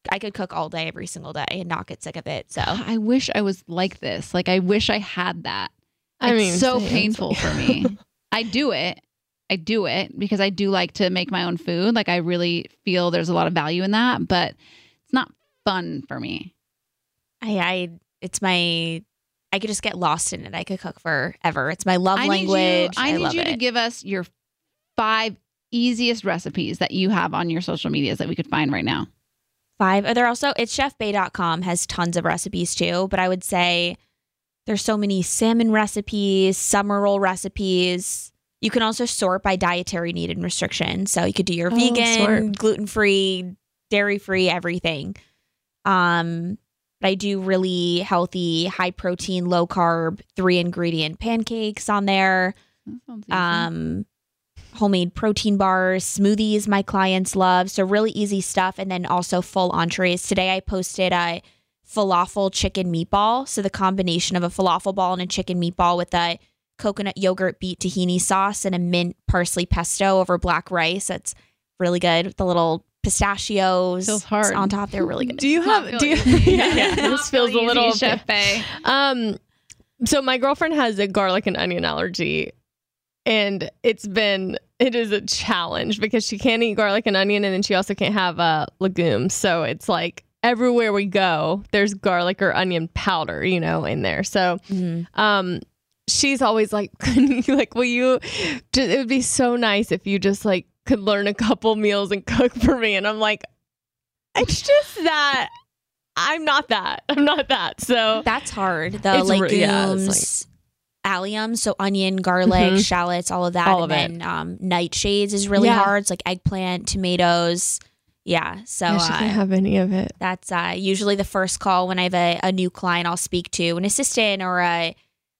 I could cook all day every single day and not get sick of it. So I wish I was like this. Like I wish I had that. I it's mean, so same. painful for me. I do it. I do it because I do like to make my own food. Like I really feel there's a lot of value in that, but it's not fun for me. I I it's my I could just get lost in it. I could cook forever. It's my love I need you, language. I need love you it. to give us your five easiest recipes that you have on your social medias that we could find right now. Five. They're also it's chefbae.com has tons of recipes too, but I would say there's so many salmon recipes, summer roll recipes. You can also sort by dietary need and restriction. So you could do your Oh, vegan, gluten free, dairy free, everything. Um, but I do really healthy, high protein, low carb, three ingredient pancakes on there That sounds easy. um, homemade protein bars, smoothies my clients love. So really easy stuff. And then also full entrees. Today I posted a falafel chicken meatball. So the combination of a falafel ball and a chicken meatball with a coconut yogurt beet tahini sauce and a mint parsley pesto over black rice. That's really good with the little pistachios Feels hard. on top. They're really good. Do you have? Do you? feel yeah, yeah, this feels a little. easy, Chef Um, so my girlfriend has a garlic and onion allergy, and it's been it is a challenge because she can't eat garlic and onion, and then she also can't have uh, legumes. So it's like everywhere we go, there's garlic or onion powder, you know, in there. So Mhm. um she's always like like will you just, it would be so nice if you just like could learn a couple meals and cook for me and i'm like it's just that i'm not that i'm not that so That's hard. The legumes, yeah, alliums, so onion, garlic, Mhm. shallots, all of that. All of and then um, nightshades is really Yeah. hard. It's like eggplant, tomatoes. Yeah. So Yeah, she uh, can't have any of it that's uh, usually the first call when I have a, a new client I'll speak to, an assistant or a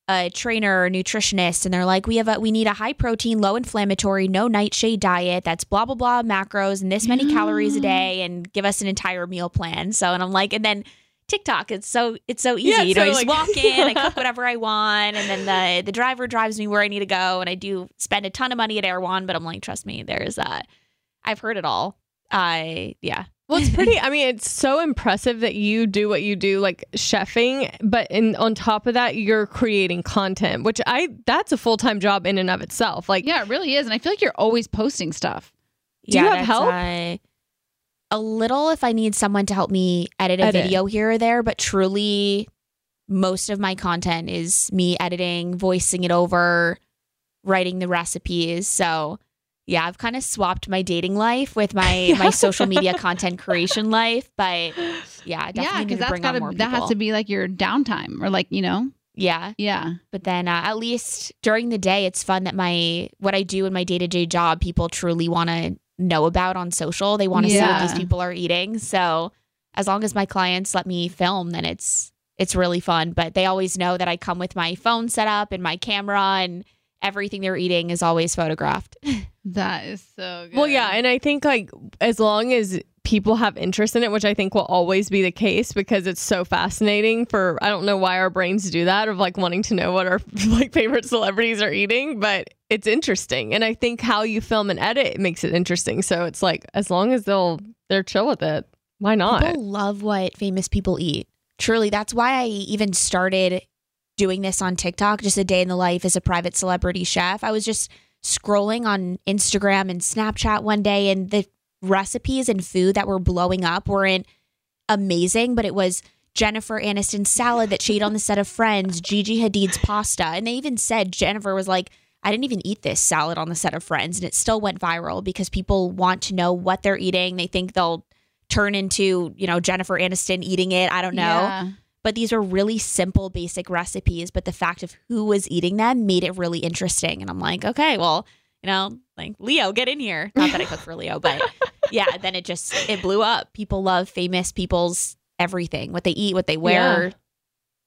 a trainer or nutritionist, and they're like, "We have a we need a high protein, low inflammatory, no nightshade diet. That's blah blah blah macros and this many calories a day, and give us an entire meal plan." So, and I'm like, and then TikTok, it's so it's so easy. Yeah, you know, so, I just like- walk in, I cook whatever I want, and then the the driver drives me where I need to go, and I do spend a ton of money at Erewhon, but I'm like, trust me, there's uh, I've heard it all. I yeah. well it's pretty i mean it's so impressive that you do what you do like chefing but in on top of that you're creating content which i that's a full-time job in and of itself like Yeah, it really is. And I feel like you're always posting stuff. Do you have help? uh, a little if I need someone to help me edit a Edit. video here or there, but truly most of my content is me editing, voicing it over, writing the recipes. So yeah, I've kind of swapped my dating life with my my social media content creation life, but yeah, definitely yeah, need because to that's bring got on more to that has to be like your downtime or like you know Yeah. Yeah. But then uh, at least during the day, it's fun that my what I do in my day to day job, people truly want to know about on social. They want to see what these people are eating. So as long as my clients let me film, then it's it's really fun. But they always know that I come with my phone set up and my camera and everything they're eating is always photographed. That is so good. Well, yeah, and I think like as long as people have interest in it, which I think will always be the case because it's so fascinating for I don't know why our brains do that of like wanting to know what our like favorite celebrities are eating, but it's interesting. And I think how you film and edit makes it interesting. So it's like as long as they'll they're chill with it, why not? People love what famous people eat. Truly, that's why I even started doing this on TikTok, just a day in the life as a private celebrity chef. I was just scrolling on Instagram and Snapchat one day, and the recipes and food that were blowing up weren't amazing, but it was Jennifer Aniston's salad that she ate on the set of Friends, Gigi Hadid's pasta. And they even said Jennifer was like, I didn't even eat this salad on the set of Friends. And it still went viral because people want to know what they're eating. They think they'll turn into, you know, Jennifer Aniston eating it. I don't know. Yeah. But these are really simple, basic recipes. But the fact of who was eating them made it really interesting. And I'm like, okay, well, you know, like Leo, get in here. Not that I cook for Leo, but yeah, then it just it blew up. People love famous people's everything, what they eat, what they wear, Yeah.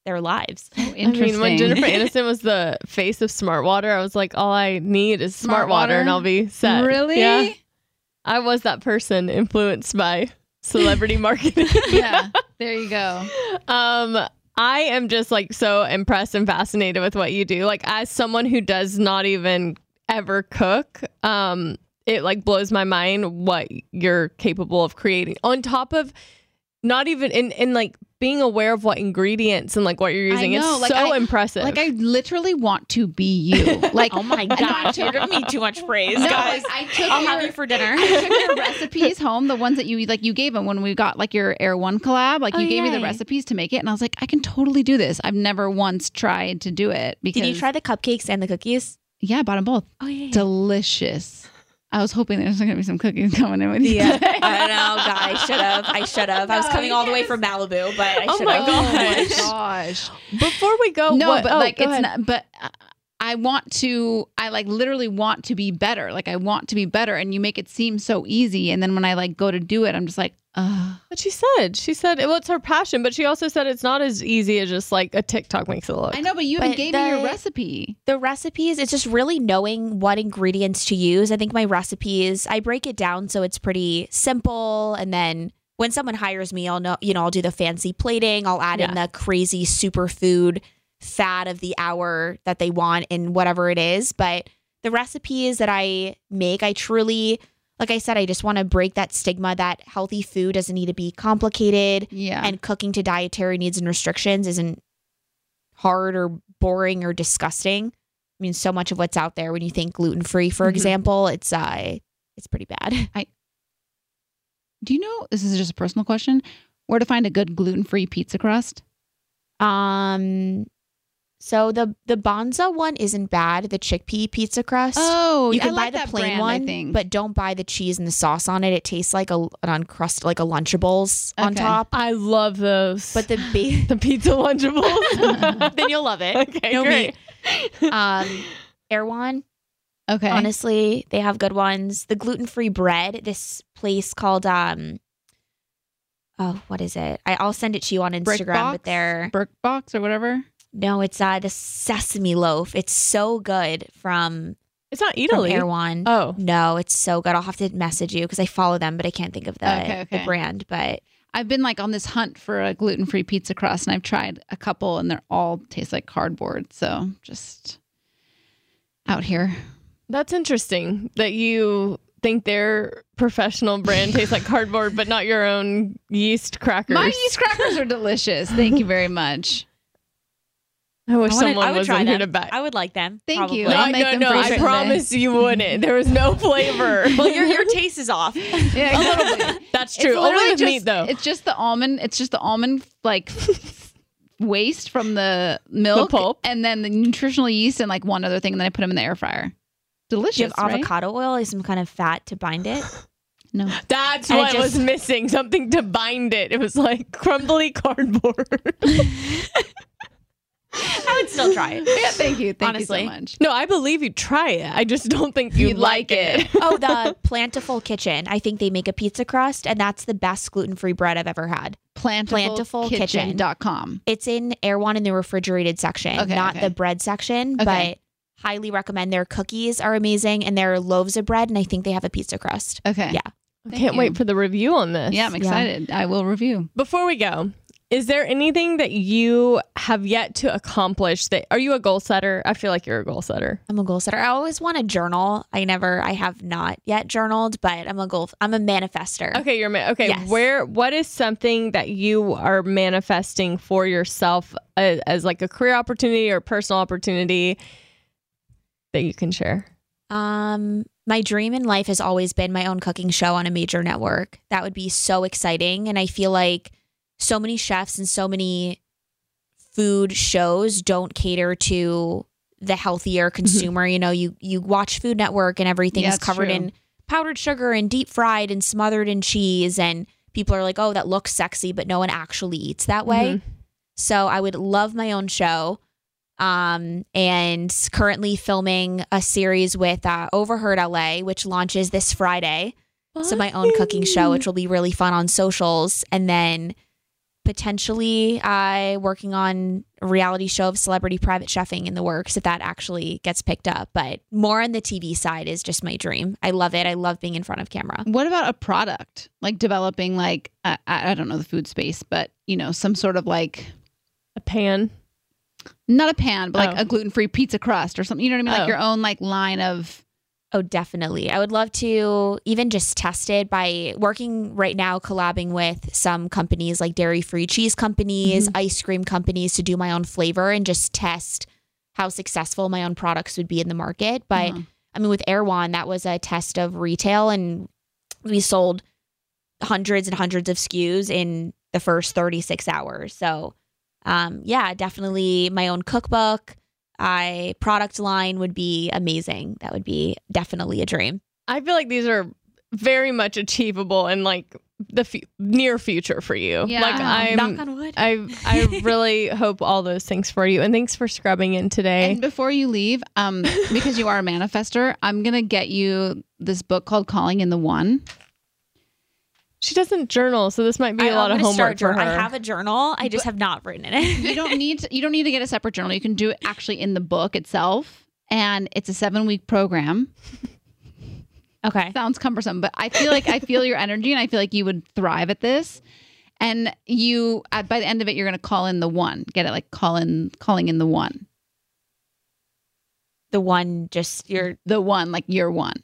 their lives. So I mean, when Jennifer Aniston was the face of Smart Water, I was like, all I need is Smart Smart, water, Water? and I'll be set. Really? Yeah. I was that person influenced by celebrity marketing. yeah. There you go. Um, I am just like so impressed and fascinated with what you do. Like as someone who does not even ever cook, um, it like blows my mind what you're capable of creating. On top of not even in in like being aware of what ingredients and like what you're using. know, it's like, so I- impressive. Like I literally want to be you. Like Oh my god, you're giving me too much praise, No, guys. like, I took I'll your, have you for dinner. I took your recipes home, the ones that you like you gave them when we got like your Erewhon collab. Like Oh, you gave me the recipes to make it, and I was like, I can totally do this. I've never once tried to do it because Did you try the cupcakes and the cookies? Yeah, I bought them both. Oh yeah. Delicious. I was hoping there's gonna be some cookies coming in with you. Yeah. I don't know, God. I should have. I should have. I was coming all the way from Malibu, but I Oh should my have. Oh my Gosh. gosh. Before we go, no, what- but oh, like it's ahead. not. But I- I want to. I like literally want to be better. Like I want to be better, and you make it seem so easy. And then when I like go to do it, I'm just like, uh But she said, she said, well, it's her passion, but she also said it's not as easy as just like a TikTok makes it look. I know, but you even But gave me your recipe. the recipes it's just really knowing what ingredients to use i think my recipes i break it down so it's pretty simple and then when someone hires me i'll know you know i'll do the fancy plating i'll add in the crazy superfood fad of the hour that they want in whatever it is but the recipes that i make i truly like i said i just want to break that stigma that healthy food doesn't need to be complicated Yeah. and cooking to dietary needs and restrictions isn't hard or boring or disgusting. I mean, so much of what's out there when you think gluten free, for Mhm. example, it's uh, it's pretty bad. I do you know? This is just a personal question. Where to find a good gluten free pizza crust? Um, so the the Banza one isn't bad. The chickpea pizza crust. Oh, you I can like buy the that plain brand, I one, think. but don't buy the cheese and the sauce on it. It tastes like a an uncrust like a Lunchables on top. I love those. But the ba- the pizza Lunchables. then you'll love it. okay, No great. Um, Erewhon. Okay. Honestly, they have good ones. The gluten free bread. This place called um. Oh, what is it? I, I'll send it to you on Brick Instagram. box? But they're Burke box or whatever. No, it's uh the sesame loaf. It's so good from It's not from Italy. Erewhon. Oh, No, it's so good. I'll have to message you because I follow them, but I can't think of the Okay, the brand. But I've been like on this hunt for a gluten free pizza crust, and I've tried a couple, and they're all taste like cardboard. So just out here. that's interesting that you think their professional brand tastes like cardboard, but not your own yeast crackers. My yeast crackers are delicious. Thank you very much. I wish I wanna- someone I would was try in here them. to back. I would like them. Thank probably. you. no, I'll make no, them no. for I someday. promise you wouldn't. There was no flavor. Well, your your taste is off. Yeah, exactly. bit. That's It's true. Only with just, meat, though. It's just the almond. It's just the almond like waste from the milk, pulp. and then the nutritional yeast and like one other thing, and then I put them in the air fryer. Delicious. You have right? avocado oil? Is some kind of fat to bind it? No. That's And it what was just- missing. Something to bind it. It was like crumbly cardboard. I would still try it. Yeah, thank you. Thank Honestly. you so much. No, I believe you try it. I just don't think you You'd like like it. oh, the Plantiful Kitchen. I think they make a pizza crust, and that's the best gluten free bread I've ever had. Plantiful Kitchen. Plantifulkitchen.com. It's in Erewhon in the refrigerated section, Okay, not okay. the bread section, Okay. but highly recommend. Their cookies are amazing, and their loaves of bread, and I think they have a pizza crust. Okay. Yeah. Thank can't you. wait for the review on this. Yeah, I'm excited. I will review. Before we go, is there anything that you have yet to accomplish that are you a goal setter? I feel like you're a goal setter. I'm a goal setter. I always want to journal. I never, I have not yet journaled, but I'm a goal. I'm a manifester. Okay, you're ma- okay. Yes. Where what is something that you are manifesting for yourself as, as like a career opportunity or personal opportunity that you can share? Um, my dream in life has always been my own cooking show on a major network. That would be so exciting. And I feel like so many chefs and so many food shows don't cater to the healthier consumer. You know, you you watch Food Network and everything Yeah, is covered true. in powdered sugar and deep fried and smothered in cheese and people are like, "Oh, that looks sexy," but no one actually eats that way. So I would love my own show. Um, and currently filming a series with uh, Overheard LA, which launches this Friday. So my own cooking show, which will be really fun on socials, and then potentially I working on a reality show of celebrity private chefing in the works if that actually gets picked up. But more on the TV side is just my dream. I love it. I love being in front of camera. What about a product? Like developing like I, I I don't know the food space, but you know, some sort of like A pan. not a pan, but like Oh. a gluten-free pizza crust or something. You know what I mean? Oh. Like your own like line of Oh, definitely. I would love to even just test it by working right now, collabing with some companies like dairy free cheese companies, ice cream companies to do my own flavor and just test how successful my own products would be in the market. But Uh-huh. I mean, with Erewhon, that was a test of retail and we sold hundreds and hundreds of SKUs in the first 36 hours. So, um, yeah, definitely my own cookbook. I product line would be amazing. That would be definitely a dream. I feel like these are very much achievable in like the fu- near future for you. Yeah. Like I'm Knock on wood. I I really hope all those things for you. And thanks for scrubbing in today. And before you leave, um, because you are a manifester, I'm gonna get you this book called Calling in the One. She doesn't journal, so this might be a I- lot of gonna start homework for her. I have a journal. I just have not written in it. You don't need to, you don't need to get a separate journal. You can do it actually in the book itself, and it's a seven week program. okay. Sounds cumbersome, but I feel like I feel your energy, and I feel like you would thrive at this. And you, at, by the end of it, you're gonna call in the one. Get it? Like call in, calling in the one, The one just your the one, like you're one.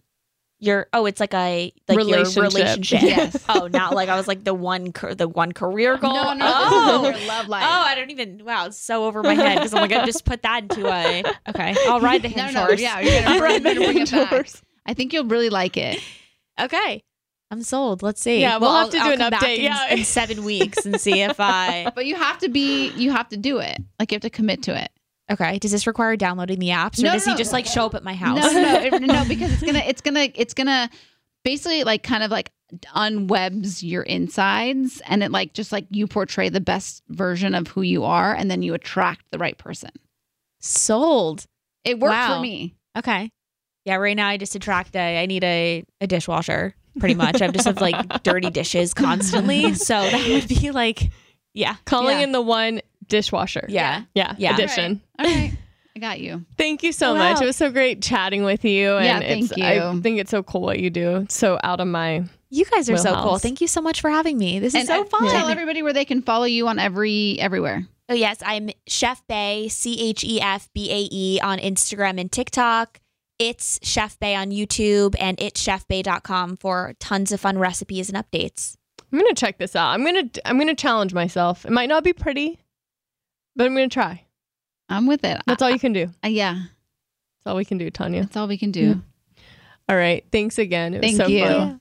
Your oh, it's like a like Relationship. your relationship. Yes. oh, not like I was like the one the one career goal. No, no, oh. your love life. Oh, I don't even. Wow, it's so over my head because I'm like, I just put that into a. Okay, I'll ride the no, hinge no, horse. yeah, you're gonna bring, Right, you're gonna bring it hinge back. I think you'll really like it. Okay, I'm sold. Let's see. Yeah, we'll have I'll- to do I'll an update, in, yeah. in seven weeks and see if I. But you have to be, you have to do it. Like you have to commit to it. Okay. Does this require downloading the apps, or No, does no, he just like show up at my house? No, no, no, no, because it's gonna, it's gonna, it's gonna basically like kind of like unwebs your insides, and it like just like you portray the best version of who you are, and then you attract the right person. Sold. It worked Wow. for me. Okay. Yeah. Right now, I just attract a. I need a a dishwasher. Pretty much. I just have like dirty dishes constantly. So that would be like, yeah, Calling yeah. in the one dishwasher. Yeah. Yeah. Yeah. Addition. All right, I got you. Thank you so Oh, much. wow. It was so great chatting with you. And Yeah, it's, thank I think it's so cool what you do. It's so out of my You guys are so cool. Thank you so much for having me. This is And so uh, fun. Tell everybody where they can follow you on every everywhere. Oh yes, I'm Chef Bae, C H E F B A E on Instagram and TikTok. It's Chef Bae on YouTube and it's chefbae.com for tons of fun recipes and updates. I'm gonna check this out. I'm gonna I'm gonna challenge myself. It might not be pretty, but I'm gonna try. I'm with it. That's all you can do. Uh, yeah, That's all we can do, Tanya. that's all we can do. All right. Thanks again. It was Thank so you. fun.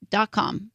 P.com.